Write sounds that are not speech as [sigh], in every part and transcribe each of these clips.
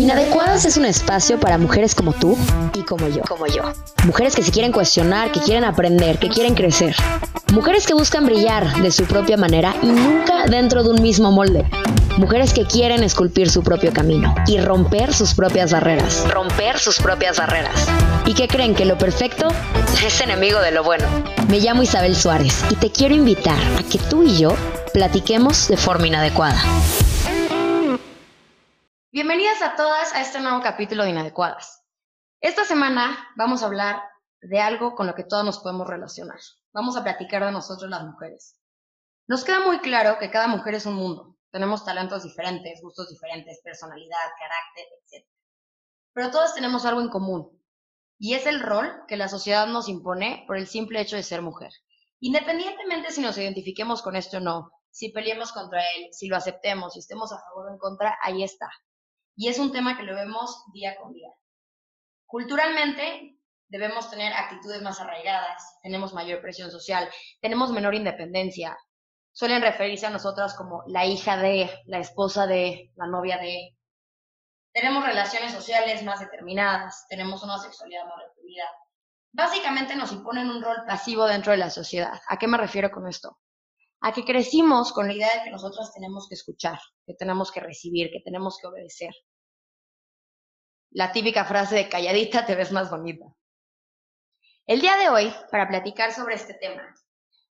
Inadecuadas es un espacio para mujeres como tú y como yo. Como yo. Mujeres que se quieren cuestionar, que quieren aprender, que quieren crecer. Mujeres que buscan brillar de su propia manera y nunca dentro de un mismo molde. Mujeres que quieren esculpir su propio camino y romper sus propias barreras. Romper sus propias barreras. Y que creen que lo perfecto es enemigo de lo bueno. Me llamo Isabel Suárez y te quiero invitar a que tú y yo platiquemos de forma inadecuada. Bienvenidas a todas a este nuevo capítulo de Inadecuadas. Esta semana vamos a hablar de algo con lo que todas nos podemos relacionar. Vamos a platicar de nosotros las mujeres. Nos queda muy claro que cada mujer es un mundo. Tenemos talentos diferentes, gustos diferentes, personalidad, carácter, etc. Pero todas tenemos algo en común. Y es el rol que la sociedad nos impone por el simple hecho de ser mujer. Independientemente si nos identifiquemos con esto o no, si peleemos contra él, si lo aceptemos, si estemos a favor o en contra, ahí está. Y es un tema que lo vemos día con día. Culturalmente debemos tener actitudes más arraigadas, tenemos mayor presión social, tenemos menor independencia. Suelen referirse a nosotras como la hija de, la esposa de, la novia de. Tenemos relaciones sociales más determinadas, tenemos una sexualidad más reprimida. Básicamente nos imponen un rol pasivo dentro de la sociedad. ¿A qué me refiero con esto? A que crecimos con la idea de que nosotras tenemos que escuchar, que tenemos que recibir, que tenemos que obedecer la típica frase de calladita te ves más bonita. El día de hoy, para platicar sobre este tema,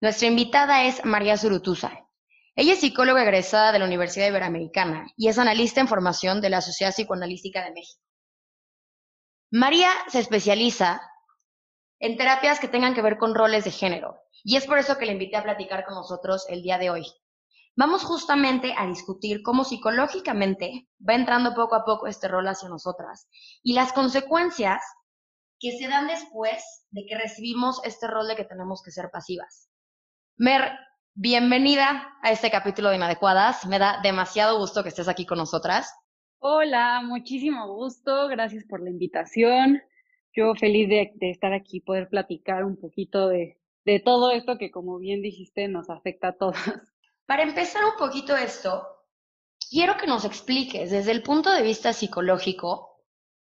nuestra invitada es María Zurutuza. Ella es psicóloga egresada de la Universidad Iberoamericana y es analista en formación de la Sociedad Psicoanalística de México. María se especializa en terapias que tengan que ver con roles de género y es por eso que le invité a platicar con nosotros el día de hoy. Vamos justamente a discutir cómo psicológicamente va entrando poco a poco este rol hacia nosotras y las consecuencias que se dan después de que recibimos este rol de que tenemos que ser pasivas. Mer, bienvenida a este capítulo de Inadecuadas. Me da demasiado gusto que estés aquí con nosotras. Hola, muchísimo gusto. Gracias por la invitación. Yo feliz de, estar aquí, poder platicar un poquito de, de todo esto que, como bien dijiste, nos afecta a todas. Para empezar un poquito esto, quiero que nos expliques desde el punto de vista psicológico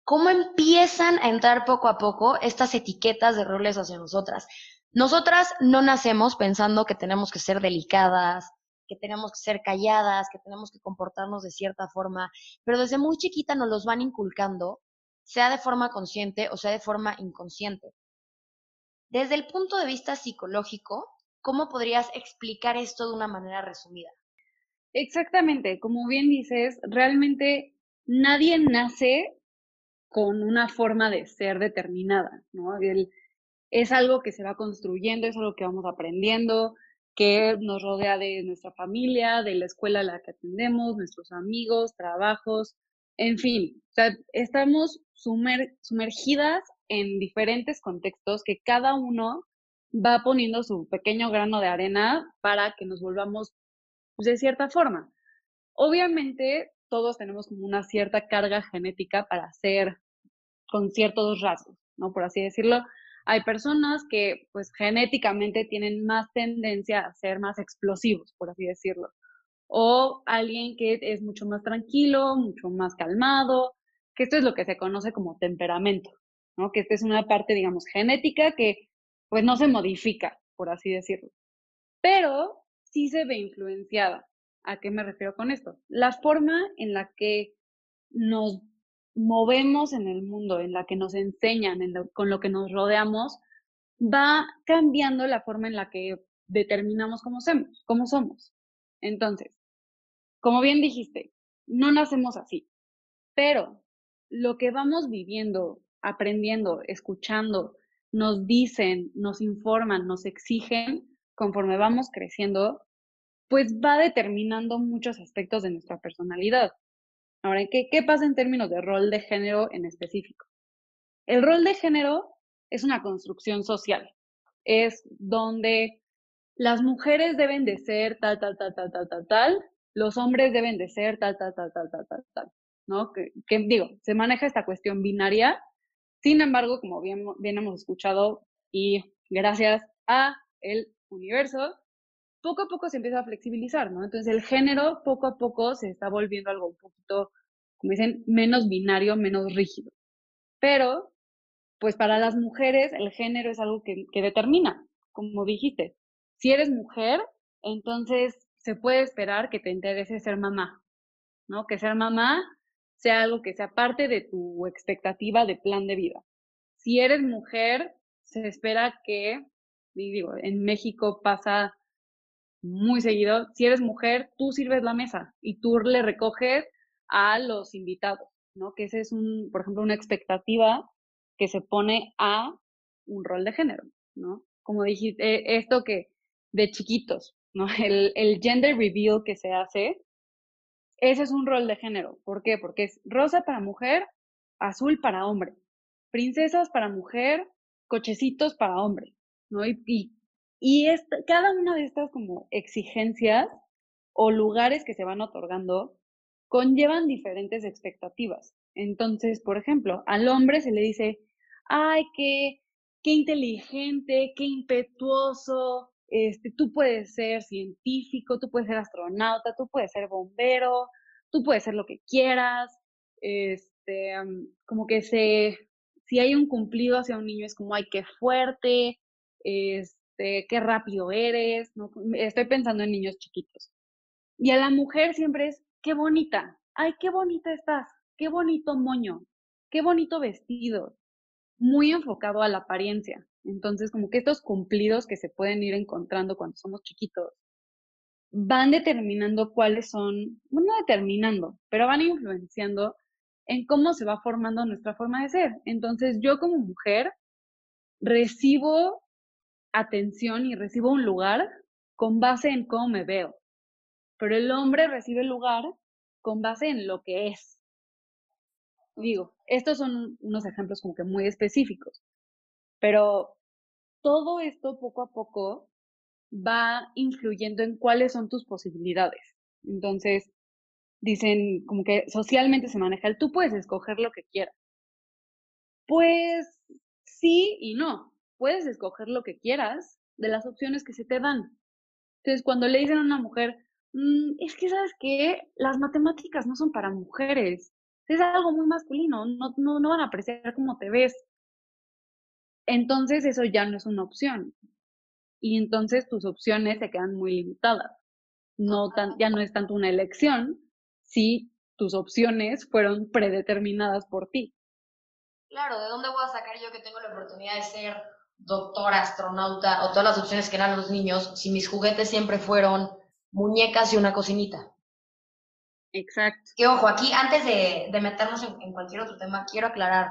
cómo empiezan a entrar poco a poco estas etiquetas de roles hacia nosotras. Nosotras no nacemos pensando que tenemos que ser delicadas, que tenemos que ser calladas, que tenemos que comportarnos de cierta forma, pero desde muy chiquita nos los van inculcando, sea de forma consciente o sea de forma inconsciente. Desde el punto de vista psicológico, ¿Cómo podrías explicar esto de una manera resumida? Exactamente, como bien dices, realmente nadie nace con una forma de ser determinada, ¿no? es algo que se va construyendo, es algo que vamos aprendiendo, que nos rodea de nuestra familia, de la escuela a la que atendemos, nuestros amigos, trabajos, en fin, estamos sumergidas en diferentes contextos que cada uno va poniendo su pequeño grano de arena para que nos volvamos pues, de cierta forma. Obviamente, todos tenemos como una cierta carga genética para ser con ciertos rasgos, ¿no? Por así decirlo. Hay personas que, pues, genéticamente tienen más tendencia a ser más explosivos, por así decirlo. O alguien que es mucho más tranquilo, mucho más calmado, que esto es lo que se conoce como temperamento, ¿no? Que esta es una parte, digamos, genética que pues no se modifica, por así decirlo. Pero sí se ve influenciada. ¿A qué me refiero con esto? La forma en la que nos movemos en el mundo, en la que nos enseñan, con lo que nos rodeamos, va cambiando la forma en la que determinamos cómo somos, cómo somos. Entonces, como bien dijiste, no nacemos así, pero lo que vamos viviendo, aprendiendo, escuchando, nos dicen, nos informan, nos exigen conforme vamos creciendo, pues va determinando muchos aspectos de nuestra personalidad. Ahora, ¿qué, ¿qué pasa en términos de rol de género en específico? El rol de género es una construcción social, es donde las mujeres deben de ser tal, tal, tal, tal, tal, tal, tal, los hombres deben de ser tal, tal, tal, tal, tal, tal, tal, ¿no? Que, que digo, se maneja esta cuestión binaria sin embargo, como bien, hemos escuchado y gracias a el universo, poco a poco se empieza a flexibilizar, ¿no? Entonces el género poco a poco se está volviendo algo un poquito como dicen, menos binario, menos rígido. Pero, pues para las mujeres el género es algo que, que determina, como dijiste. Si eres mujer, entonces se puede esperar que te interese ser mamá, ¿no? Que ser mamá sea algo que sea parte de tu expectativa de plan de vida. Si eres mujer, se espera que, digo, en México pasa muy seguido, si eres mujer, tú sirves la mesa y tú le recoges a los invitados, ¿no? Que ese es un, por ejemplo, una expectativa que se pone a un rol de género, ¿no? Como dijiste, esto que de chiquitos, ¿no? [laughs] El, el gender reveal que se hace, ese es un rol de género. ¿Por qué? Porque es rosa para mujer, azul para hombre, princesas para mujer, cochecitos para hombre, ¿no? Y, y, y cada una de estas como exigencias o lugares que se van otorgando conllevan diferentes expectativas. Entonces, por ejemplo, al hombre se le dice, ay, qué, qué inteligente, qué impetuoso, este, tú puedes ser científico, tú puedes ser astronauta, tú puedes ser bombero, tú puedes ser lo que quieras, este, como que se, si hay un cumplido hacia un niño es como, ay, qué fuerte, este, qué rápido eres, ¿no? estoy pensando en niños chiquitos. Y a la mujer siempre es, qué bonita, ay, qué bonita estás, qué bonito moño, qué bonito vestido, muy enfocado a la apariencia. Entonces, como que estos cumplidos que se pueden ir encontrando cuando somos chiquitos van determinando cuáles son, bueno, no determinando, pero van influenciando en cómo se va formando nuestra forma de ser. Entonces, yo como mujer recibo atención y recibo un lugar con base en cómo me veo, pero el hombre recibe lugar con base en lo que es. Digo, estos son unos ejemplos como que muy específicos, pero todo esto poco a poco va influyendo en cuáles son tus posibilidades. Entonces, dicen como que socialmente se maneja el tú puedes escoger lo que quieras. Pues sí y no. Puedes escoger lo que quieras de las opciones que se te dan. Entonces, cuando le dicen a una mujer, mm, es que sabes que las matemáticas no son para mujeres, es algo muy masculino, no, no, no van a apreciar cómo te ves. Entonces eso ya no es una opción. Y entonces tus opciones se quedan muy limitadas. No tan, ya no es tanto una elección si tus opciones fueron predeterminadas por ti. Claro, ¿de dónde voy a sacar yo que tengo la oportunidad de ser doctora, astronauta o todas las opciones que eran los niños si mis juguetes siempre fueron muñecas y una cocinita? Exacto. Que ojo, aquí antes de, de meternos en, en, cualquier otro tema, quiero aclarar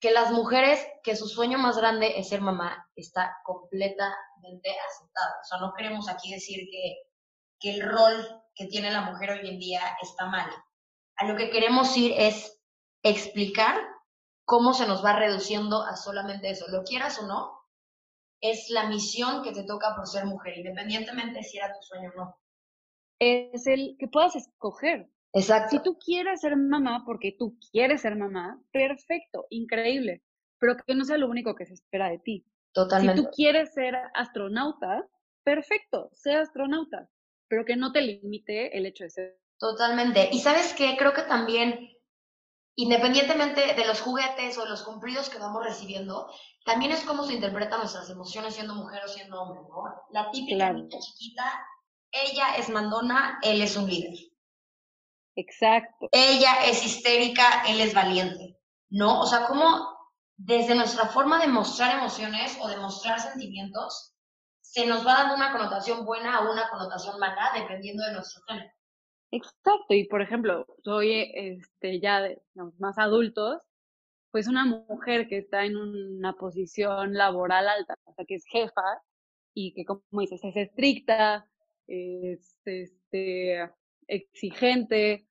que las mujeres, que su sueño más grande es ser mamá, está completamente aceptado. O sea, no queremos aquí decir que, que el rol que tiene la mujer hoy en día está mal. A lo que queremos ir es explicar cómo se nos va reduciendo a solamente eso. Lo quieras o no, es la misión que te toca por ser mujer, independientemente si era tu sueño o no es el que puedas escoger. Exacto. Si tú quieres ser mamá porque tú quieres ser mamá, perfecto, increíble, pero que no sea lo único que se espera de ti. Totalmente. Si tú quieres ser astronauta, perfecto, sea astronauta, pero que no te limite el hecho de ser. Totalmente. Y sabes qué, creo que también, independientemente de los juguetes o los cumplidos que vamos recibiendo, también es cómo se interpretan nuestras emociones siendo mujer o siendo hombre, ¿no? La típica chiquita ella es mandona, él es un líder. Exacto. Ella es histérica, él es valiente. ¿No? O sea, como desde nuestra forma de mostrar emociones o de mostrar sentimientos, se nos va dando una connotación buena o una connotación mala dependiendo de nuestro género. Exacto, y por ejemplo, soy este, ya de, más adultos, pues una mujer que está en una posición laboral alta, o sea, que es jefa y que, como dices, es estricta, es este, exigente.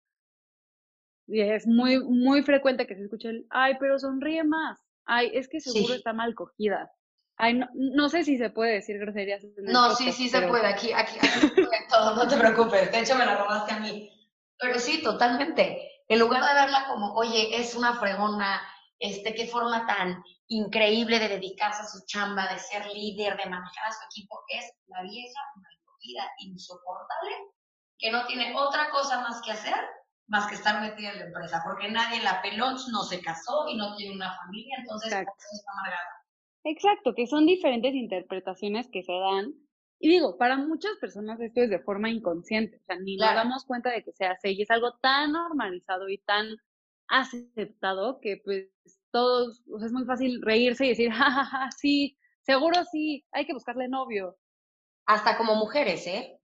Y es muy, muy frecuente que se escuche el, ay, pero sonríe más. Ay, es que seguro está mal cogida. Ay, no, no, sé si se puede decir groserías. no, sí, sí se puede. Aquí, aquí, aquí se puede todo, no te preocupes. De hecho, me la robaste a mí. Pero sí, totalmente. En lugar de verla como, oye, es una fregona, este, qué forma tan increíble de dedicarse a su chamba, de ser líder, de manejar a su equipo, es la vieja vida insoportable que no tiene otra cosa más que hacer más que estar metida en la empresa, porque nadie la pelón no se casó y no tiene una familia, entonces Exacto. está amargada. Exacto, que son diferentes interpretaciones que se dan. Y digo, para muchas personas esto es de forma inconsciente, o sea, ni nos damos cuenta de que se hace y es algo tan normalizado y tan aceptado que pues todos, o sea, es muy fácil reírse y decir, [laughs] jajaja, ja, ja, sí, seguro sí, hay que buscarle novio. Hasta como mujeres, ¿eh?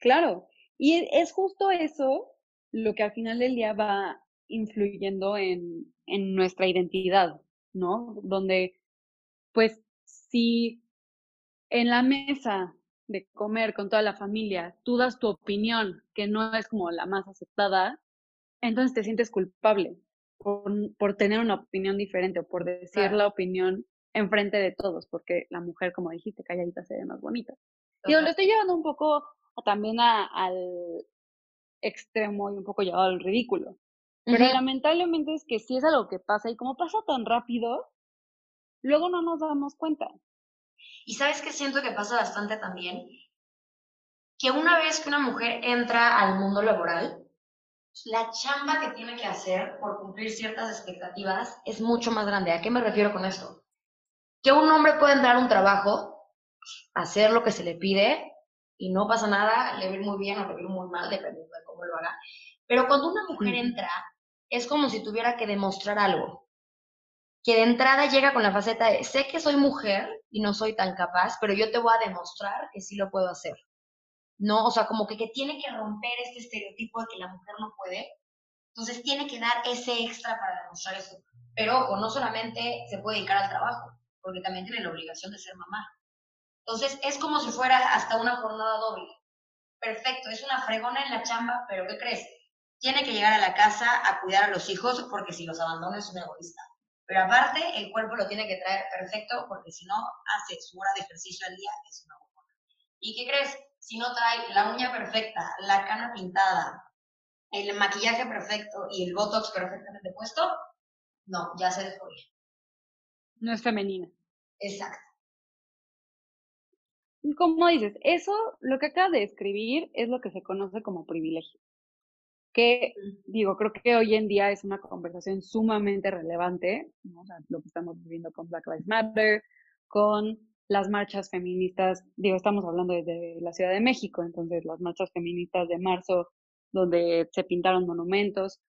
Claro, y es justo eso lo que al final del día va influyendo en, en nuestra identidad, ¿no? Donde, pues, si en la mesa de comer con toda la familia tú das tu opinión que no es como la más aceptada, entonces te sientes culpable por, por tener una opinión diferente o por decir la opinión enfrente de todos, porque la mujer, como dijiste, calladita se ve más bonita. Yo lo estoy llevando un poco también al extremo y un poco llevado al ridículo. Pero lamentablemente es que si es algo que pasa y como pasa tan rápido, luego no nos damos cuenta. Y sabes que siento que pasa bastante también, que una vez que una mujer entra al mundo laboral, la chamba que tiene que hacer por cumplir ciertas expectativas es mucho más grande. ¿A qué me refiero con esto? Que un hombre puede entrar a un trabajo, hacer lo que se le pide y no pasa nada, le va muy bien o le va muy mal, dependiendo de cómo lo haga. Pero cuando una mujer entra, es como si tuviera que demostrar algo. Que de entrada llega con la faceta de, sé que soy mujer y no soy tan capaz, pero yo te voy a demostrar que sí lo puedo hacer. ¿no? O sea, como que, que tiene que romper este estereotipo de que la mujer no puede. Entonces tiene que dar ese extra para demostrar eso. Pero ojo, no solamente se puede dedicar al trabajo, porque también tiene la obligación de ser mamá. Entonces es como si fuera hasta una jornada doble. Perfecto, es una fregona en la chamba, pero ¿qué crees? Tiene que llegar a la casa a cuidar a los hijos porque si los abandona es un egoísta. Pero aparte, el cuerpo lo tiene que traer perfecto porque si no hace su hora de ejercicio al día, es una bobona. ¿Y qué crees? si no trae la uña perfecta, la cana pintada, el maquillaje perfecto y el botox perfectamente puesto, no, ya se ir. No es femenina. Exacto. Como dices, eso, lo que acaba de escribir es lo que se conoce como privilegio. Que, digo, creo que hoy en día es una conversación sumamente relevante, ¿no? o sea, lo que estamos viviendo con Black Lives Matter, con las marchas feministas, digo, estamos hablando desde la Ciudad de México, entonces las marchas feministas de marzo, donde se pintaron monumentos.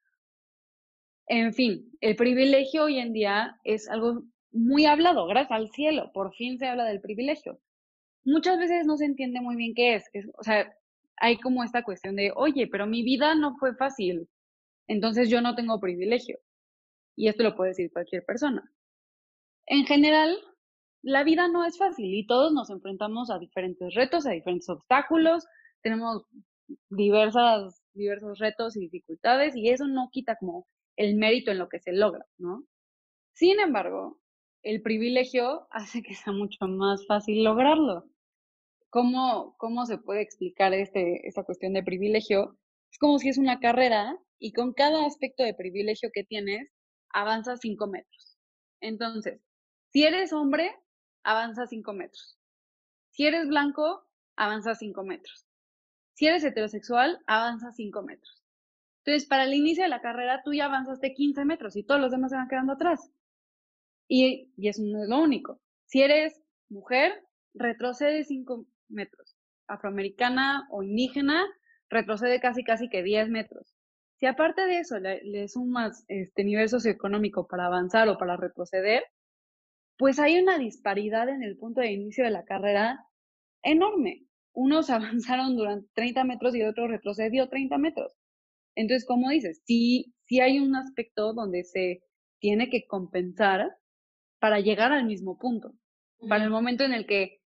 En fin, el privilegio hoy en día es algo muy hablado, gracias al cielo, por fin se habla del privilegio. Muchas veces no se entiende muy bien qué es, o sea, hay como esta cuestión de, oye, pero mi vida no fue fácil, entonces yo no tengo privilegio. Y esto lo puede decir cualquier persona. En general, la vida no es fácil y todos nos enfrentamos a diferentes retos, a diferentes obstáculos, tenemos diversas, diversos retos y dificultades y eso no quita como el mérito en lo que se logra, ¿no? Sin embargo, el privilegio [laughs] hace que sea mucho más fácil lograrlo. ¿Cómo, cómo se puede explicar este, esta cuestión de privilegio? Es como si es una carrera y con cada aspecto de privilegio que tienes, avanzas cinco metros. Entonces, si eres hombre, avanza 5 metros. Si eres blanco, avanza 5 metros. Si eres heterosexual, avanza 5 metros. Entonces, para el inicio de la carrera, tú ya avanzaste 15 metros y todos los demás se van quedando atrás. Y, y eso no es lo único. Si eres mujer, retrocede 5 metros. Afroamericana o indígena, retrocede casi casi que 10 metros. Si aparte de eso le, le sumas este nivel socioeconómico para avanzar o para retroceder, pues hay una disparidad en el punto de inicio de la carrera enorme. Unos [laughs] avanzaron durante 30 metros y otro retrocedió 30 metros. Entonces, como dices, sí, sí hay un aspecto donde se tiene que compensar para llegar al mismo punto. Para el momento en el que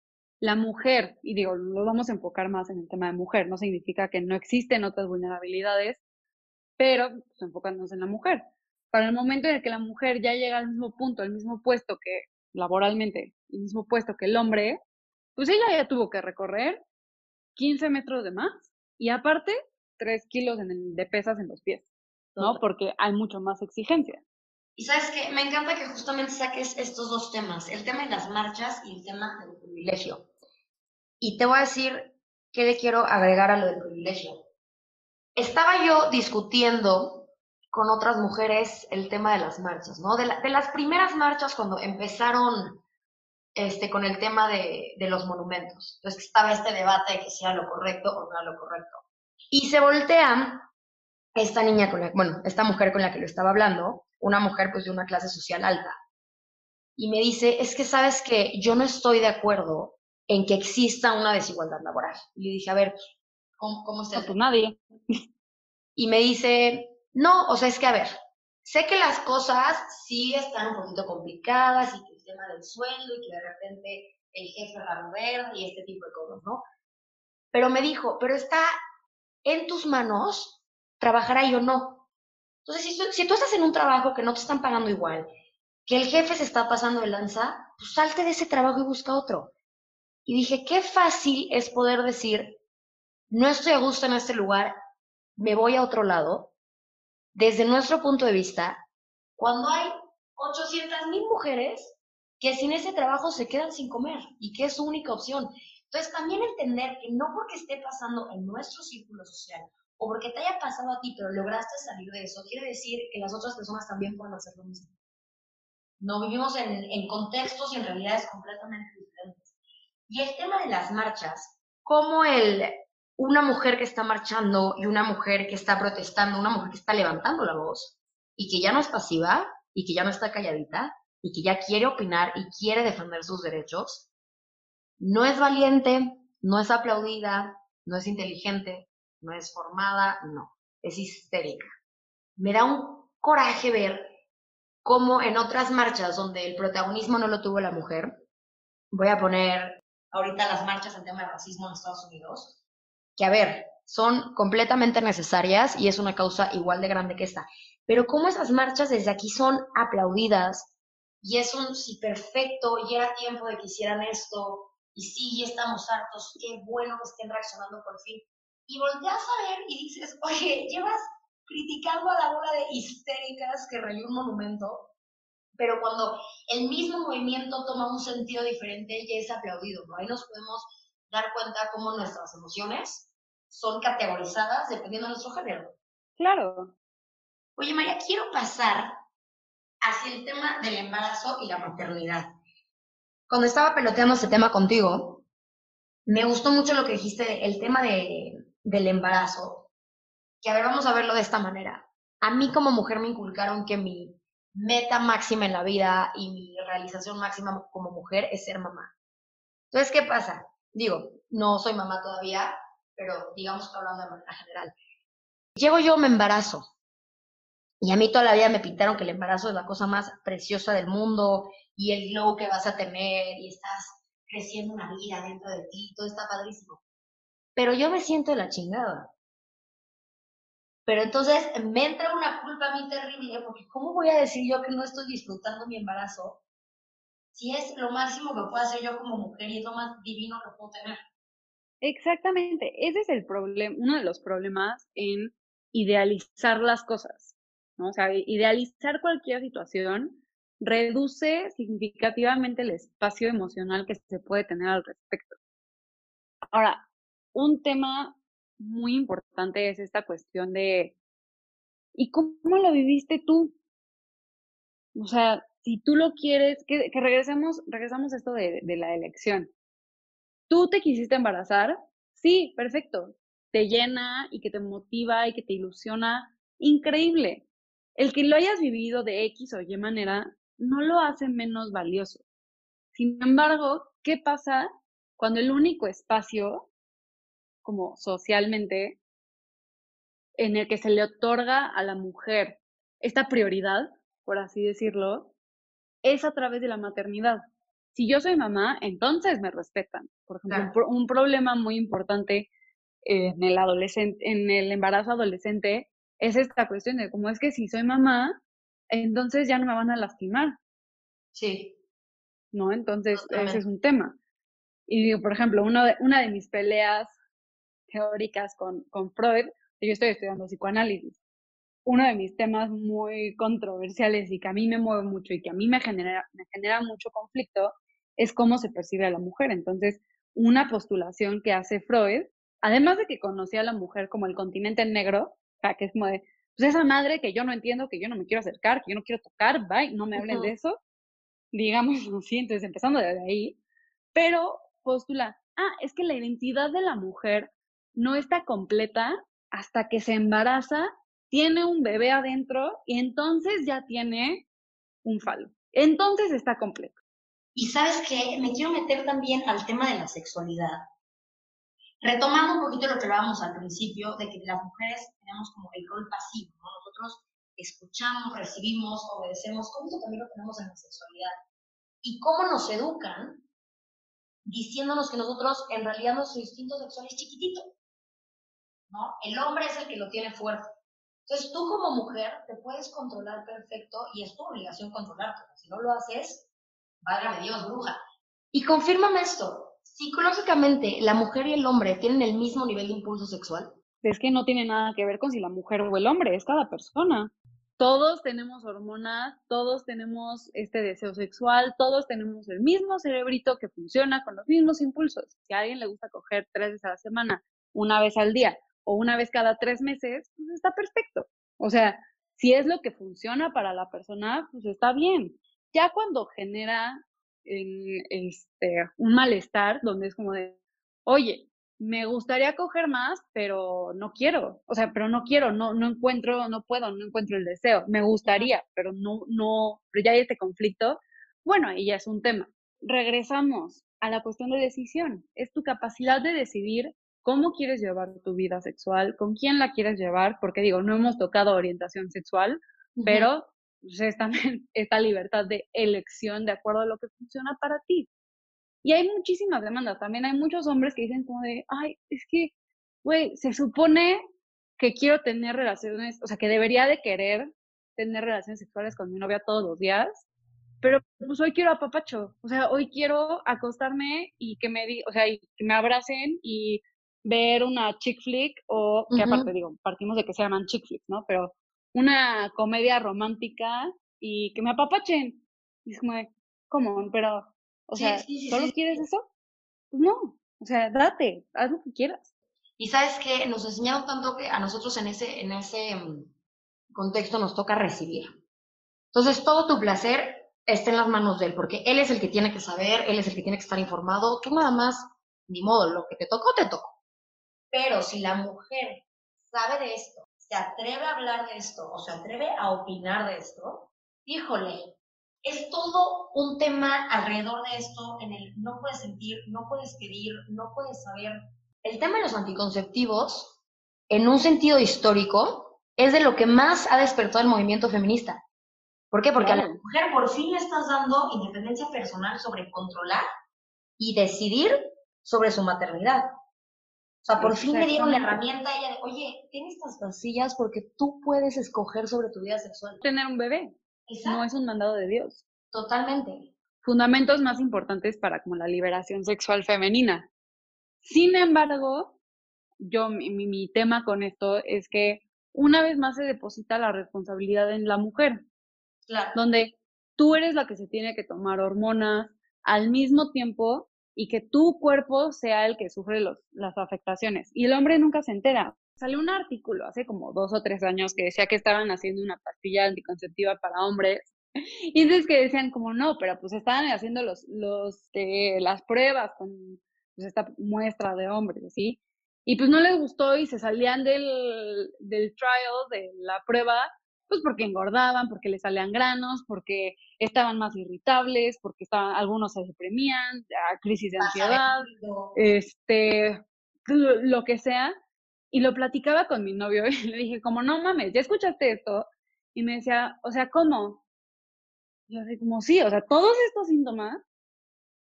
la mujer, y digo, lo vamos a enfocar más en el tema de mujer, no significa que no existen otras vulnerabilidades, pero pues, enfocándonos en la mujer. Para el momento en el que la mujer ya llega al mismo punto, al mismo puesto que laboralmente el mismo puesto que el hombre, pues ella ya tuvo que recorrer 15 metros de más y aparte 3 kilos de pesas en los pies, ¿no? Porque hay mucho más exigencia. Y sabes que me encanta que justamente saques estos dos temas, el tema de las marchas y el tema del privilegio. Y te voy a decir qué le quiero agregar a lo del privilegio. estaba yo discutiendo con otras mujeres el tema de las marchas, ¿no? De, las primeras marchas cuando empezaron este, con el tema de, los monumentos. Entonces estaba este debate de que si era lo correcto o no era lo correcto. Y se voltea esta niña con la, bueno, esta mujer con la que lo estaba hablando, una mujer pues de una clase social alta, y me dice, es que sabes que yo no estoy de acuerdo en que exista una desigualdad laboral. Y le dije, a ver, ¿cómo, cómo se No, pues nadie. Y me dice, no, o sea, es que a ver, sé que las cosas sí están un poquito complicadas y que el tema del sueldo y que de repente el jefe raro verde y este tipo de cosas, ¿no? Pero me dijo, pero está en tus manos trabajar ahí o no. Entonces, si, si tú estás en un trabajo que no te están pagando igual, que el jefe se está pasando de lanza, pues salte de ese trabajo y busca otro. Y dije, qué fácil es poder decir, no estoy a gusto en este lugar, me voy a otro lado. Desde nuestro punto de vista, cuando hay 800 mil mujeres que sin ese trabajo se quedan sin comer y que es su única opción. Entonces, también entender que no porque esté pasando en nuestro círculo social o porque te haya pasado a ti, pero lograste salir de eso, quiere decir que las otras personas también pueden hacer lo mismo. No vivimos en, en contextos y en realidades completamente. Y el tema de las marchas, como el, una mujer que está marchando y una mujer que está protestando, una mujer que está levantando la voz y que ya no es pasiva y que ya no está calladita y que ya quiere opinar y quiere defender sus derechos, no es valiente, no es aplaudida, no es inteligente, no es formada, no, es histérica. Me da un coraje ver cómo en otras marchas donde el protagonismo no lo tuvo la mujer, voy a poner ahorita las marchas en tema de racismo en Estados Unidos, que a ver, son completamente necesarias y es una causa igual de grande que esta. Pero cómo esas marchas desde aquí son aplaudidas y es un sí perfecto, ya era tiempo de que hicieran esto y sí, ya estamos hartos, qué bueno que estén reaccionando por fin. Y volteas a ver y dices, oye, llevas criticando a la bola de histéricas que rayó un monumento, pero cuando el mismo movimiento toma un sentido diferente, ya es aplaudido, ¿no? Ahí nos podemos dar cuenta cómo nuestras emociones son categorizadas dependiendo de nuestro género. Claro. Oye, María, quiero pasar hacia el tema del embarazo y la maternidad. Cuando estaba peloteando este tema contigo, me gustó mucho lo que dijiste, el tema de, del embarazo. Que a ver, vamos a verlo de esta manera. A mí como mujer me inculcaron que mi meta máxima en la vida y mi realización máxima como mujer es ser mamá. Entonces, ¿qué pasa? Digo, no soy mamá todavía, pero digamos que hablando de manera general. Llego yo, me embarazo. Y a mí toda la vida me pintaron que el embarazo es la cosa más preciosa del mundo y el glow que vas a tener y estás creciendo una vida dentro de ti, todo está padrísimo. Pero yo me siento de la chingada. Pero entonces me entra una culpa a mí terrible, porque ¿cómo voy a decir yo que no estoy disfrutando mi embarazo si es lo máximo que puedo hacer yo como mujer y es lo más divino que puedo tener? Exactamente, ese es el problema, uno de los problemas en idealizar las cosas, ¿no? O sea, idealizar cualquier situación reduce significativamente el espacio emocional que se puede tener al respecto. Ahora, un tema muy importante es esta cuestión de, ¿y cómo lo viviste tú? O sea, si tú lo quieres, que, regresemos, regresamos a esto de, de la elección. ¿Tú te quisiste embarazar? Sí, perfecto. Te llena y que te motiva y que te ilusiona. Increíble. El que lo hayas vivido de X o Y manera no lo hace menos valioso. Sin embargo, ¿qué pasa cuando el único espacio, como socialmente, en el que se le otorga a la mujer esta prioridad, por así decirlo, es a través de la maternidad? Si yo soy mamá, entonces me respetan. Por ejemplo, Claro. un, un problema muy importante en el adolescente, en el embarazo adolescente, es esta cuestión de cómo es que si soy mamá, entonces ya no me van a lastimar, Sí, ¿no? Entonces, ese es un tema. Y digo, por ejemplo, uno de, una de mis peleas teóricas con, con Freud, yo estoy estudiando psicoanálisis. Uno de mis temas muy controversiales y que a mí me mueve mucho y que a mí me genera, me genera mucho conflicto es cómo se percibe a la mujer. Entonces, una postulación que hace Freud además de que conocí a la mujer como el continente negro, o sea, que es como de, pues esa madre que yo no entiendo, que yo no me quiero acercar, que yo no quiero tocar, bye, no me hablen de eso, digamos [laughs] así, entonces empezando desde ahí, pero postula, ah, es que la identidad de la mujer no está completa hasta que se embaraza, tiene un bebé adentro y entonces ya tiene un falo. Entonces está completo. Y sabes qué, me quiero meter también al tema de la sexualidad. Retomando un poquito lo que hablábamos al principio, de que las mujeres tenemos como el rol pasivo, ¿no? Nosotros escuchamos, recibimos, obedecemos, como eso también lo tenemos en la sexualidad. Y cómo nos educan diciéndonos que nosotros, en realidad, nuestro instinto sexual es chiquitito. El hombre es el que lo tiene fuerte. Entonces, tú como mujer te puedes controlar perfecto y es tu obligación controlarte. Si no lo haces, válgame Dios, bruja. Y confírmame esto. Psicológicamente, ¿la mujer y el hombre tienen el mismo nivel de impulso sexual? Es que no tiene nada que ver con si la mujer o el hombre, es cada persona. Todos tenemos hormonas, todos tenemos este deseo sexual, todos tenemos el mismo cerebrito que funciona con los mismos impulsos. Si a alguien le gusta coger tres veces a la semana, una vez al día o una vez cada tres meses, pues está perfecto. O sea, si es lo que funciona para la persona, pues está bien. Ya cuando genera este, un malestar, donde es como de, oye, me gustaría coger más, pero no quiero, o sea, pero no quiero, no, no encuentro, no puedo, no encuentro el deseo, me gustaría, pero no, no, pero ya hay este conflicto, bueno, ahí ya es un tema. Regresamos a la cuestión de decisión, es tu capacidad de decidir cómo quieres llevar tu vida sexual, con quién la quieres llevar, porque digo, no hemos tocado orientación sexual, pero pues, es también [laughs] esta libertad de elección de acuerdo a lo que funciona para ti. Y hay muchísimas demandas, también hay muchos hombres que dicen como de, ay, es que, güey, se supone que quiero tener relaciones, o sea, que debería de querer tener relaciones sexuales con mi novia todos los días, pero pues hoy quiero a papacho, o sea, hoy quiero acostarme y que me, di, o sea, y que me abracen y ver una chick flick o, que aparte digo, partimos de que se llaman chick flicks, ¿no? Pero una comedia romántica y que me apapachen. Y es como, ¿cómo? Pero, o sea, ¿solo quieres eso? Pues no, o sea, date, haz lo que quieras. Y sabes que nos enseñaron tanto que a nosotros en ese, en ese mm, contexto nos toca recibir. Entonces, todo tu placer está en las manos de él, porque él es el que tiene que saber, él es el que tiene que estar informado. Tú nada más, ni modo, lo que te tocó, te tocó. Pero si la mujer sabe de esto, se atreve a hablar de esto o se atreve a opinar de esto, híjole, es todo un tema alrededor de esto en el no puedes sentir, no puedes pedir, no puedes saber. El tema de los anticonceptivos, en un sentido histórico, es de lo que más ha despertado el movimiento feminista. ¿Por qué? Porque a la mujer por fin le estás dando independencia personal sobre controlar y decidir sobre su maternidad. O sea, por fin le dieron la herramienta a ella de, oye, tienes estas casillas porque tú puedes escoger sobre tu vida sexual. Tener un bebé. No es un mandado de Dios. Totalmente. Fundamentos más importantes para como la liberación sexual femenina. Sin embargo, yo, mi, mi tema con esto es que una vez más se deposita la responsabilidad en la mujer. Claro. Donde tú eres la que se tiene que tomar hormonas, al mismo tiempo y que tu cuerpo sea el que sufre los, las afectaciones. Y el hombre nunca se entera. Salió un artículo hace como dos o tres años que decía que estaban haciendo una pastilla anticonceptiva para hombres. [laughs] Y entonces que decían como no, pero pues estaban haciendo los, los, eh, las pruebas con pues, esta muestra de hombres, ¿sí? Y pues no les gustó y se salían del, del trial, de la prueba, pues porque engordaban, porque les salían granos, porque estaban más irritables, porque estaban, algunos se deprimían, crisis de ansiedad, este, lo que sea. Y lo platicaba con mi novio [laughs] y le dije, como, no mames, ¿ya escuchaste esto? Y me decía, o sea, ¿cómo? Y yo así como, sí, o sea, todos estos síntomas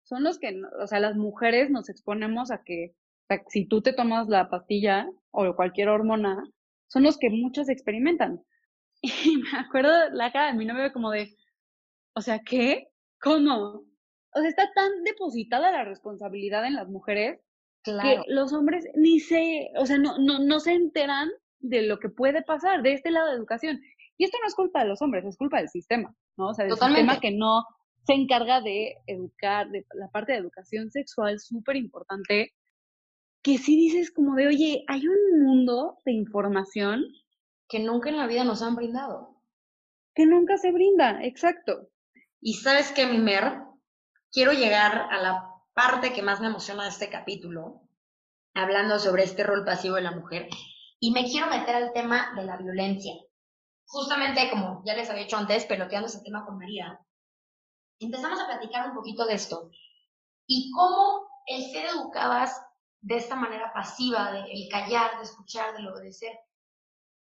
son los que, o sea, las mujeres nos exponemos a que, o sea, si tú te tomas la pastilla o cualquier hormona, son los que muchos experimentan. [laughs] Y me acuerdo la cara de mi novio como de, o sea, ¿qué? ¿Cómo? O sea, está tan depositada la responsabilidad en las mujeres que los hombres ni se, o sea, no, no, no se enteran de lo que puede pasar de este lado de educación. Y esto no es culpa de los hombres, es culpa del sistema, ¿no? O sea, del sistema que no se encarga de educar, de la parte de educación sexual súper importante, que sí dices como de, oye, hay un mundo de información que nunca en la vida nos han brindado. Que nunca se brinda, exacto. Y sabes qué, Mimer, quiero llegar a la parte que más me emociona de este capítulo, hablando sobre este rol pasivo de la mujer, y me quiero meter al tema de la violencia. Justamente como ya les había dicho antes, peloteando ese tema con María, empezamos a platicar un poquito de esto y cómo el ser educadas de esta manera pasiva, de el callar, de escuchar, de obedecer,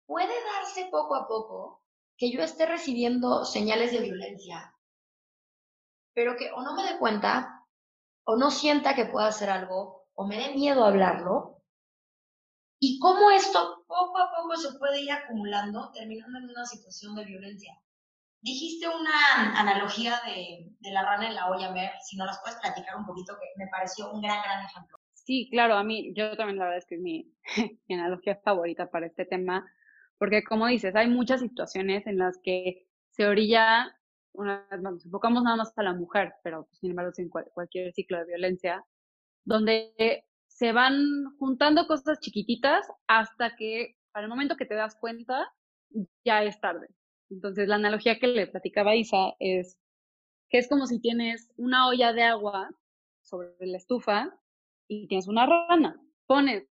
puede darse poco a poco que yo esté recibiendo señales de violencia, pero que o no me dé cuenta, o no sienta que pueda hacer algo, o me dé miedo hablarlo, y cómo esto poco a poco se puede ir acumulando, terminando en una situación de violencia. Dijiste una analogía de, la rana en la olla, Mer, si no las puedes platicar un poquito, que me pareció un gran, gran ejemplo. Sí, claro, a mí, yo también la verdad es que es mi [laughs] analogía favorita para este tema, porque como dices, hay muchas situaciones en las que se orilla, una enfocamos nada más a la mujer, pero pues, sin embargo en cualquier ciclo de violencia, donde se van juntando cosas chiquititas hasta que al momento que te das cuenta ya es tarde. Entonces la analogía que le platicaba Isa es que es como si tienes una olla de agua sobre la estufa y tienes una rana. Pones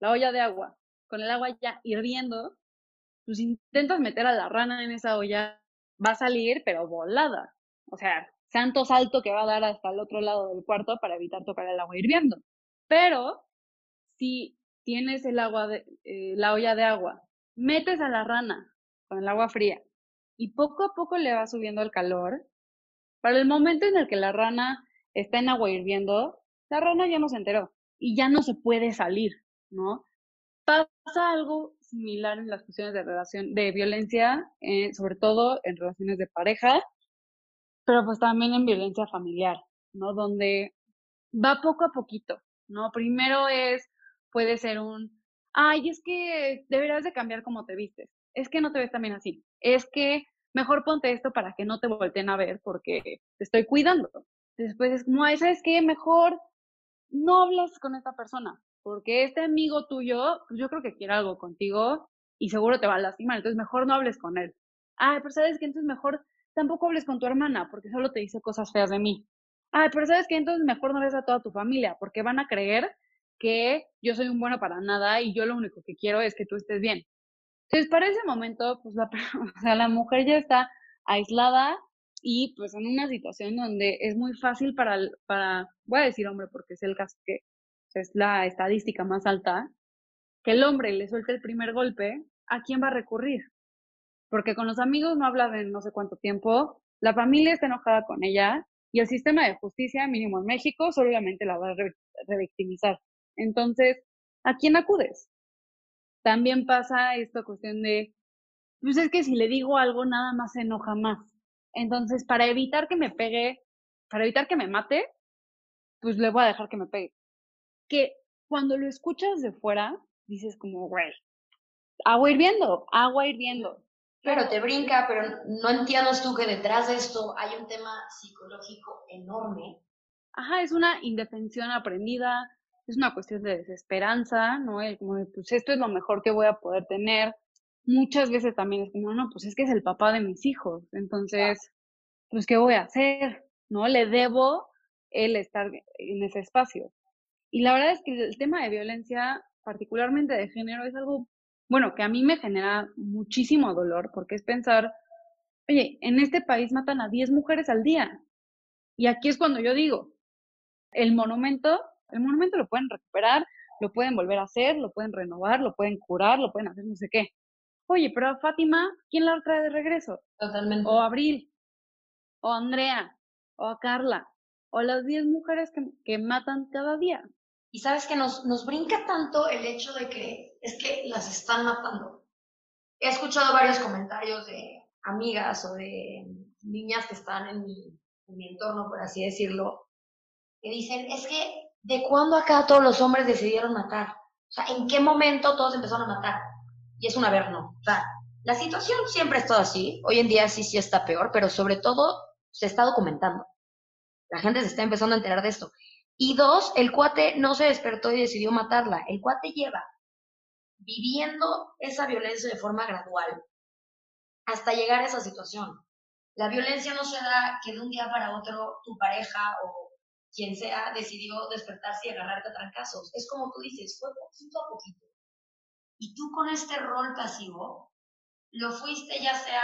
la olla de agua con el agua ya hirviendo pues intentas meter a la rana en esa olla, va a salir, pero volada. O sea, santo salto que va a dar hasta el otro lado del cuarto para evitar tocar el agua hirviendo. Pero si tienes eh, la olla de agua, metes a la rana con el agua fría y poco a poco le va subiendo el calor, para el momento en el que la rana está en agua hirviendo, la rana ya no se enteró y ya no se puede salir, ¿no? Pasa algo similar en las cuestiones de relación, de violencia, eh, sobre todo en relaciones de pareja, pero pues también en violencia familiar, ¿no? Donde va poco a poquito, ¿no? Primero es, puede ser un, ay, es que deberías de cambiar cómo te vistes, es que no te ves también así, es que mejor ponte esto para que no te volteen a ver porque te estoy cuidando. Después es como, ¿sabes qué? Mejor no hablas con esta persona, porque este amigo tuyo, pues yo creo que quiere algo contigo y seguro te va a lastimar, entonces mejor no hables con él. Ay, pero sabes que entonces mejor tampoco hables con tu hermana, porque solo te dice cosas feas de mí. Ay, pero sabes que entonces mejor no ves a toda tu familia, porque van a creer que yo soy un bueno para nada y yo lo único que quiero es que tú estés bien. Entonces, para ese momento, pues la, [laughs] o sea, la mujer ya está aislada y pues en una situación donde es muy fácil para, para, voy a decir hombre porque es el caso que es la estadística más alta, que el hombre le suelte el primer golpe, ¿a quién va a recurrir? Porque con los amigos no habla de no sé cuánto tiempo, la familia está enojada con ella y el sistema de justicia, mínimo en México, solamente la va a revictimizar. Entonces, ¿a quién acudes? También pasa esta cuestión de, pues es que si le digo algo, nada más se enoja más. Entonces, para evitar que me pegue, para evitar que me mate, pues le voy a dejar que me pegue que cuando lo escuchas de fuera, dices como, güey, agua hirviendo, agua hirviendo. Claro, te brinca, pero no entiendes tú que detrás de esto hay un tema psicológico enorme. Ajá, es una indefensión aprendida, es una cuestión de desesperanza, ¿no? El como de, pues esto es lo mejor que voy a poder tener. Muchas veces también es como, no, pues es que es el papá de mis hijos, entonces, pues, ¿qué voy a hacer? ¿No? Le debo el estar en ese espacio. Y la verdad es que el tema de violencia, particularmente de género, es algo, bueno, que a mí me genera muchísimo dolor, porque es pensar, oye, en este país matan a 10 mujeres al día. Y aquí es cuando yo digo, el monumento, el monumento lo pueden recuperar, lo pueden volver a hacer, lo pueden renovar, lo pueden curar, lo pueden hacer no sé qué. Oye, pero a Fátima, ¿quién la trae de regreso? Totalmente. O a Abril, o a Andrea, o a Carla, o las 10 mujeres que, que matan cada día. Y sabes que nos, nos brinca tanto el hecho de que es que las están matando. He escuchado varios comentarios de amigas o de niñas que están en mi, en mi entorno, por así decirlo, que dicen, es que, ¿de cuándo acá todos los hombres decidieron matar? O sea, ¿en qué momento todos empezaron a matar? Y es una ver, no. O sea, la situación siempre ha estado así. Hoy en día sí, sí está peor, pero sobre todo se está documentando. La gente se está empezando a enterar de esto. Y dos, el cuate no se despertó y decidió matarla. El cuate lleva viviendo esa violencia de forma gradual hasta llegar a esa situación. La violencia no se da que de un día para otro tu pareja o quien sea decidió despertarse y agarrarte a trancazos. Es como tú dices, fue poquito a poquito. Y tú con este rol pasivo lo fuiste ya sea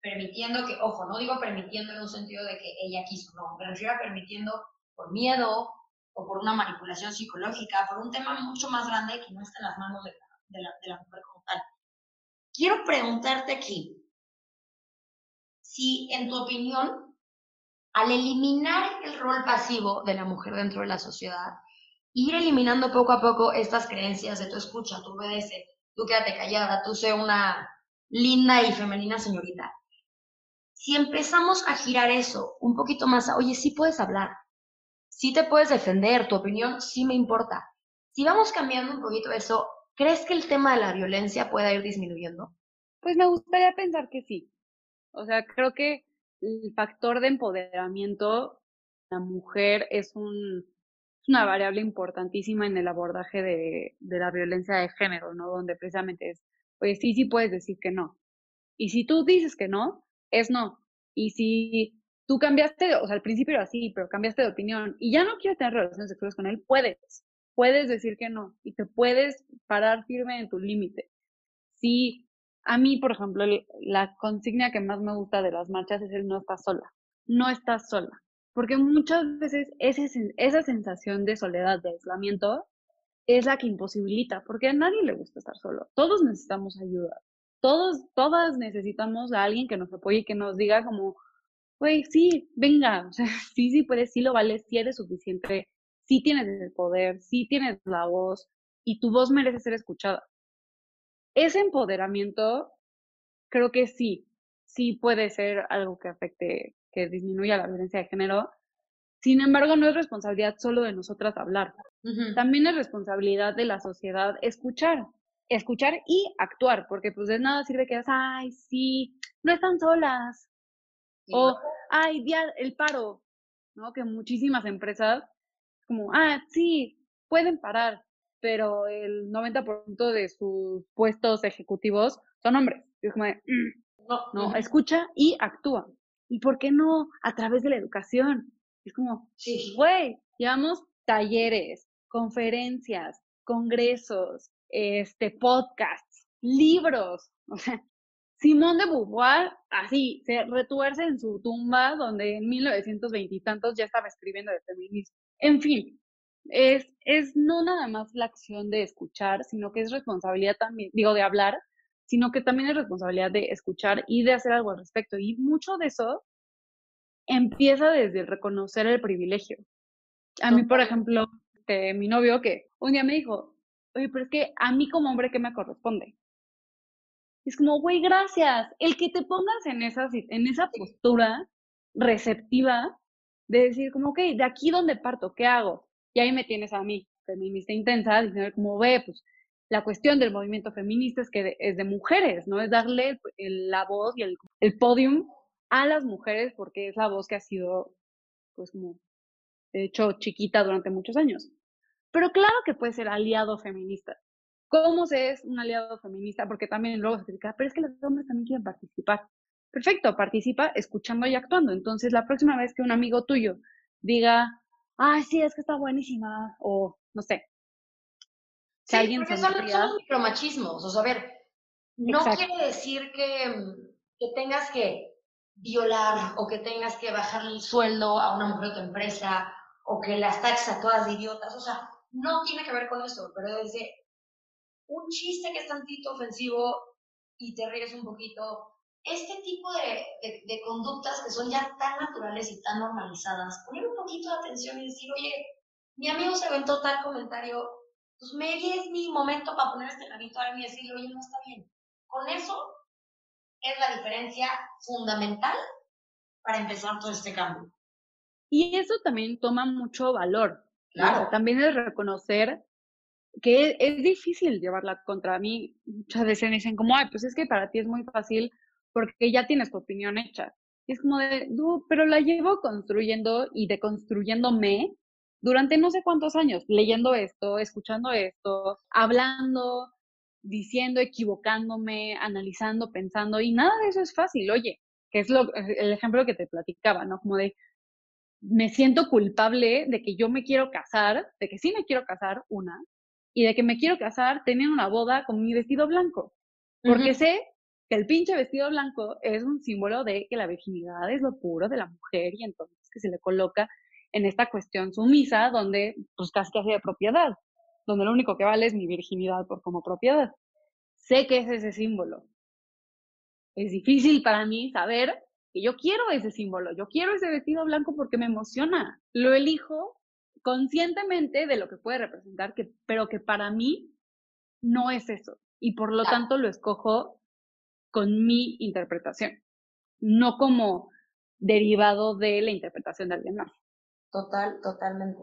permitiendo que, ojo, no digo permitiendo en un sentido de que ella quiso, no, me refiero a permitiendo por miedo o por una manipulación psicológica, por un tema mucho más grande que no está en las manos de la, de la mujer como tal. Quiero preguntarte aquí, si en tu opinión, al eliminar el rol pasivo de la mujer dentro de la sociedad, ir eliminando poco a poco estas creencias de tú escucha, tú obedece, tú quédate callada, tú sé una linda y femenina señorita. Si empezamos a girar eso un poquito más oye, sí puedes hablar, sí te puedes defender, tu opinión sí me importa. Si vamos cambiando un poquito eso, ¿crees que el tema de la violencia pueda ir disminuyendo? Pues me gustaría pensar que sí. O sea, creo que el factor de empoderamiento la mujer es un, una variable importantísima en el abordaje de, de la violencia de género, ¿no? Donde precisamente es, pues sí, sí puedes decir que no. Y si tú dices que no, es no. Y si tú cambiaste, o sea, al principio era así, pero cambiaste de opinión y ya no quieres tener relaciones sexuales con él, puedes. Puedes decir que no y te puedes parar firme en tu límite. Si a mí, por ejemplo, la consigna que más me gusta de las marchas es el no estás sola. No estás sola. Porque muchas veces esa sensación de soledad, de aislamiento, es la que imposibilita, porque a nadie le gusta estar solo. Todos necesitamos ayuda. Todos, todas necesitamos a alguien que nos apoye y que nos diga como, güey, sí, venga, o sea, [laughs] sí, sí puedes, sí lo vales, sí eres suficiente, sí tienes el poder, sí tienes la voz y tu voz merece ser escuchada. Ese empoderamiento, creo que sí, sí puede ser algo que afecte, que disminuya la violencia de género. Sin embargo, no es responsabilidad solo de nosotras hablar. También es responsabilidad de la sociedad escuchar, escuchar y actuar, porque pues de nada sirve que digas, ay, sí, no están solas. O, ay, día, el paro, ¿no? Que muchísimas empresas, como, ah, sí, pueden parar, pero el 90% de sus puestos ejecutivos son hombres. es como mm, no, no, escucha y actúa. ¿Y por qué no a través de la educación? Es como, güey, llevamos talleres, conferencias, congresos, este, podcasts, libros. [laughs] O sea, Simón de Beauvoir, así, se retuerce en su tumba donde en 1920 y tantos ya estaba escribiendo de feminismo. En fin, es, es no nada más la acción de escuchar, sino que es responsabilidad también, digo, de hablar, sino que también es responsabilidad de escuchar y de hacer algo al respecto. Y mucho de eso empieza desde reconocer el privilegio. A mí, por ejemplo, este, mi novio que un día me dijo, oye, pero es que a mí como hombre, ¿qué me corresponde? Es como, güey, gracias. El que te pongas en esa, en esa postura receptiva de decir como, ok, de aquí donde parto, ¿qué hago? Y ahí me tienes a mí, feminista intensa, diciendo como ve, pues la cuestión del movimiento feminista es que es de mujeres, ¿no? Es darle la voz y el, el podium a las mujeres porque es la voz que ha sido, pues como, hecho chiquita durante muchos años. Pero claro que puede ser aliado feminista. ¿Cómo se es un aliado feminista? Porque también luego se critica, pero es que los hombres también quieren participar. Perfecto, participa escuchando y actuando. Entonces, la próxima vez que un amigo tuyo diga, ay, sí, es que está buenísima, o no sé. sí, alguien porque son, son, micromachismos, o sea, a ver, no quiere decir que, que tengas que violar o que tengas que bajar el sueldo a una mujer de tu empresa o que las taxas todas de idiotas, o sea, no tiene que ver con eso, pero desde un chiste que es tantito ofensivo y te ríes un poquito, este tipo de, de, conductas que son ya tan naturales y tan normalizadas, poner un poquito de atención y decir, oye, mi amigo se aventó tal comentario, pues maybe es mi momento para poner este granito a y decirle, oye, no está bien. Con eso es la diferencia fundamental para empezar todo este cambio. Y eso también toma mucho valor. Claro. también es reconocer que es, difícil llevarla contra mí. Muchas veces me dicen como, ay, pues es que para ti es muy fácil porque ya tienes tu opinión hecha. Y es como de, no, pero la llevo construyendo y deconstruyéndome durante no sé cuántos años, leyendo esto, escuchando esto, hablando, diciendo, equivocándome, analizando, pensando, y nada de eso es fácil, oye, que es lo, el ejemplo que te platicaba, ¿no? Como de, me siento culpable de que yo me quiero casar, de que sí me quiero casar, una, y de que me quiero casar teniendo una boda con mi vestido blanco, porque sé que el pinche vestido blanco es un símbolo de que la virginidad es lo puro de la mujer y entonces que se le coloca en esta cuestión sumisa donde pues casi casi de propiedad, donde lo único que vale es mi virginidad por como propiedad. Sé que es ese símbolo. Es difícil para mí saber que yo quiero ese símbolo, yo quiero ese vestido blanco porque me emociona. Lo elijo conscientemente de lo que puede representar, que, pero que para mí no es eso. Y por lo tanto lo escojo con mi interpretación, no como derivado de la interpretación de alguien más. Total, totalmente.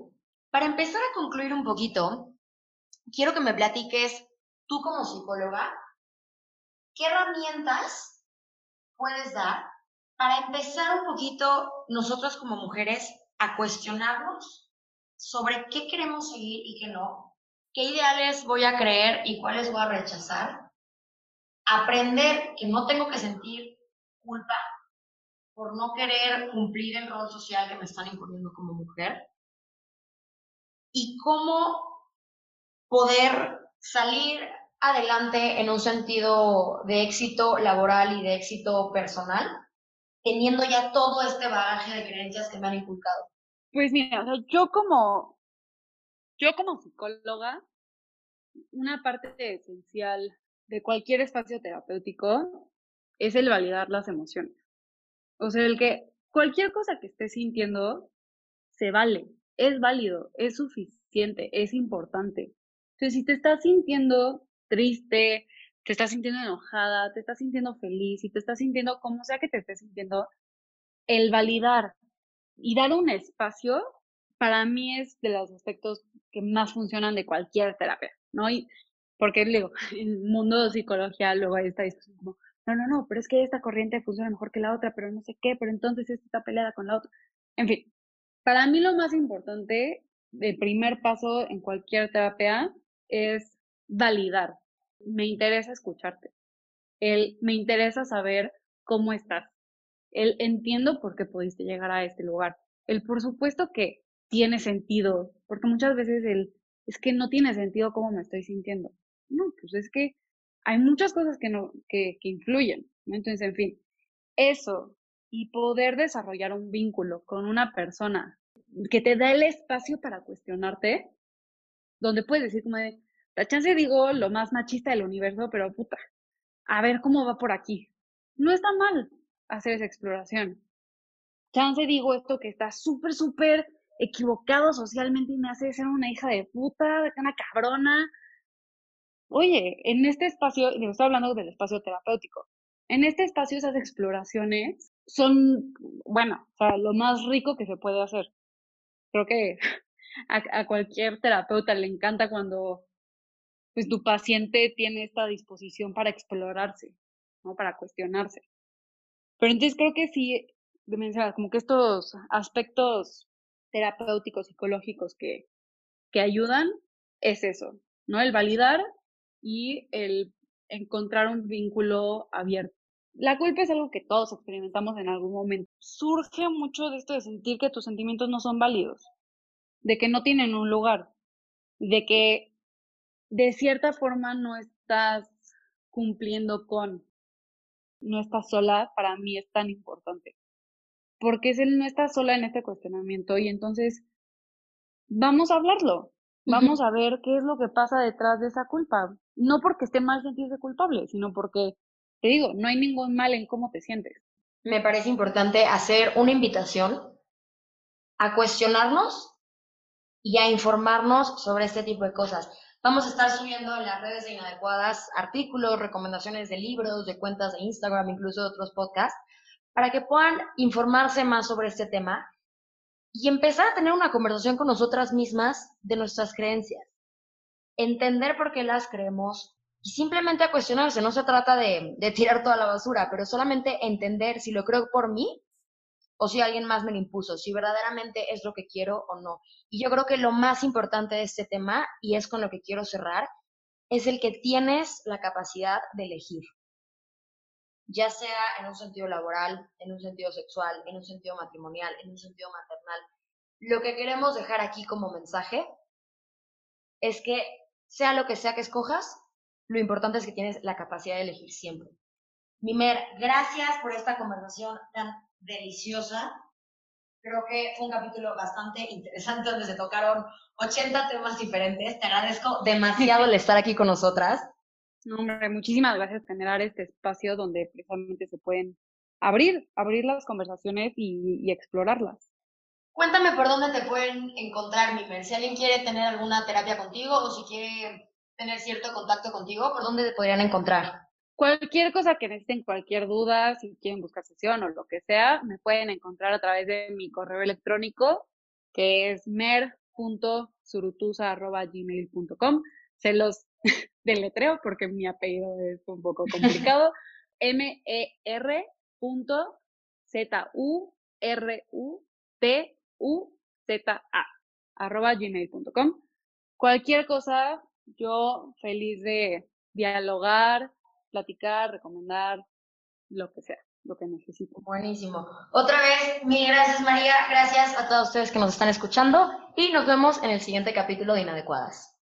Para empezar a concluir un poquito, quiero que me platiques, tú como psicóloga, ¿qué herramientas puedes dar para empezar un poquito nosotros como mujeres a cuestionarnos sobre qué queremos seguir y qué no, qué ideales voy a creer y cuáles voy a rechazar, aprender que no tengo que sentir culpa por no querer cumplir el rol social que me están imponiendo como mujer y cómo poder salir adelante en un sentido de éxito laboral y de éxito personal, teniendo ya todo este bagaje de creencias que me han inculcado. Pues mira, yo como yo como psicóloga, una parte esencial de cualquier espacio terapéutico es el validar las emociones. O sea, el que cualquier cosa que estés sintiendo se vale, es válido, es suficiente, es importante. Entonces, si te estás sintiendo triste, te estás sintiendo enojada, te estás sintiendo feliz, si te estás sintiendo como sea que te estés sintiendo, el validar y dar un espacio para mí es de los aspectos que más funcionan de cualquier terapia, ¿no? Y porque digo, [laughs] en el mundo de psicología luego hay esta discusión como, no, no, no, pero es que esta corriente funciona mejor que la otra, pero no sé qué, pero entonces esta está peleada con la otra. En fin, para mí lo más importante, el primer paso en cualquier terapia es validar. Me interesa escucharte. El, me interesa saber cómo estás. El entiendo por qué pudiste llegar a este lugar. El por supuesto que tiene sentido, porque muchas veces el es que no tiene sentido cómo me estoy sintiendo. No, pues es que hay muchas cosas que, no, que, que influyen. Entonces, en fin, eso y poder desarrollar un vínculo con una persona que te da el espacio para cuestionarte, donde puedes decir como de, la chance digo lo más machista del universo, pero puta, a ver cómo va por aquí. No está mal hacer esa exploración. Chance digo esto que está súper, súper equivocado socialmente y me hace ser una hija de puta, una cabrona, oye, en este espacio, y estoy hablando del espacio terapéutico, en este espacio esas exploraciones son, bueno, o sea, lo más rico que se puede hacer. Creo que [laughs] a, cualquier terapeuta le encanta cuando pues tu paciente tiene esta disposición para explorarse, ¿no? Para cuestionarse. Pero entonces creo que sí, como que estos aspectos terapéuticos, psicológicos que, que ayudan, es eso, ¿no? El validar y el encontrar un vínculo abierto. La culpa es algo que todos experimentamos en algún momento. Surge mucho de esto de sentir que tus sentimientos no son válidos, de que no tienen un lugar, de que de cierta forma no estás cumpliendo con, no estás sola, para mí es tan importante. Porque es el no estás sola en este cuestionamiento y entonces vamos a hablarlo, vamos a ver qué es lo que pasa detrás de esa culpa no porque esté mal sentirse culpable, sino porque, te digo, no hay ningún mal en cómo te sientes. Me parece importante hacer una invitación a cuestionarnos y a informarnos sobre este tipo de cosas. Vamos a estar subiendo en las redes de Inadecuadas artículos, recomendaciones de libros, de cuentas de Instagram, incluso de otros podcasts, para que puedan informarse más sobre este tema y empezar a tener una conversación con nosotras mismas de nuestras creencias entender por qué las creemos y simplemente a cuestionarse. No se trata de, tirar toda la basura, pero solamente entender si lo creo por mí o si alguien más me lo impuso, si verdaderamente es lo que quiero o no. Y yo creo que lo más importante de este tema, y es con lo que quiero cerrar, es el que tienes la capacidad de elegir. Ya sea en un sentido laboral, en un sentido sexual, en un sentido matrimonial, en un sentido maternal. Lo que queremos dejar aquí como mensaje es que sea lo que sea que escojas, lo importante es que tienes la capacidad de elegir siempre. Mimer, gracias por esta conversación tan deliciosa. Creo que fue un capítulo bastante interesante donde se tocaron 80 temas diferentes. Te agradezco demasiado el estar aquí con nosotras. No, hombre, muchísimas gracias por generar este espacio donde precisamente se pueden abrir, abrir las conversaciones y, y explorarlas. Cuéntame por dónde te pueden encontrar, Mimer. Si alguien quiere tener alguna terapia contigo o si quiere tener cierto contacto contigo, ¿por dónde te podrían encontrar? Cualquier cosa que necesiten, cualquier duda, si quieren buscar sesión o lo que sea, me pueden encontrar a través de mi correo electrónico, que es mer.surutusa.gmail.com. Se los [laughs] deletreo porque mi apellido es un poco [laughs] complicado. M-E-R Z-U-R-U-T-U-Z-A arroba gmail.com. Cualquier cosa, yo feliz de dialogar, platicar, recomendar, lo que sea, lo que necesito. Buenísimo. Otra vez, mil gracias María, gracias a todos ustedes que nos están escuchando y nos vemos en el siguiente capítulo de Inadecuadas.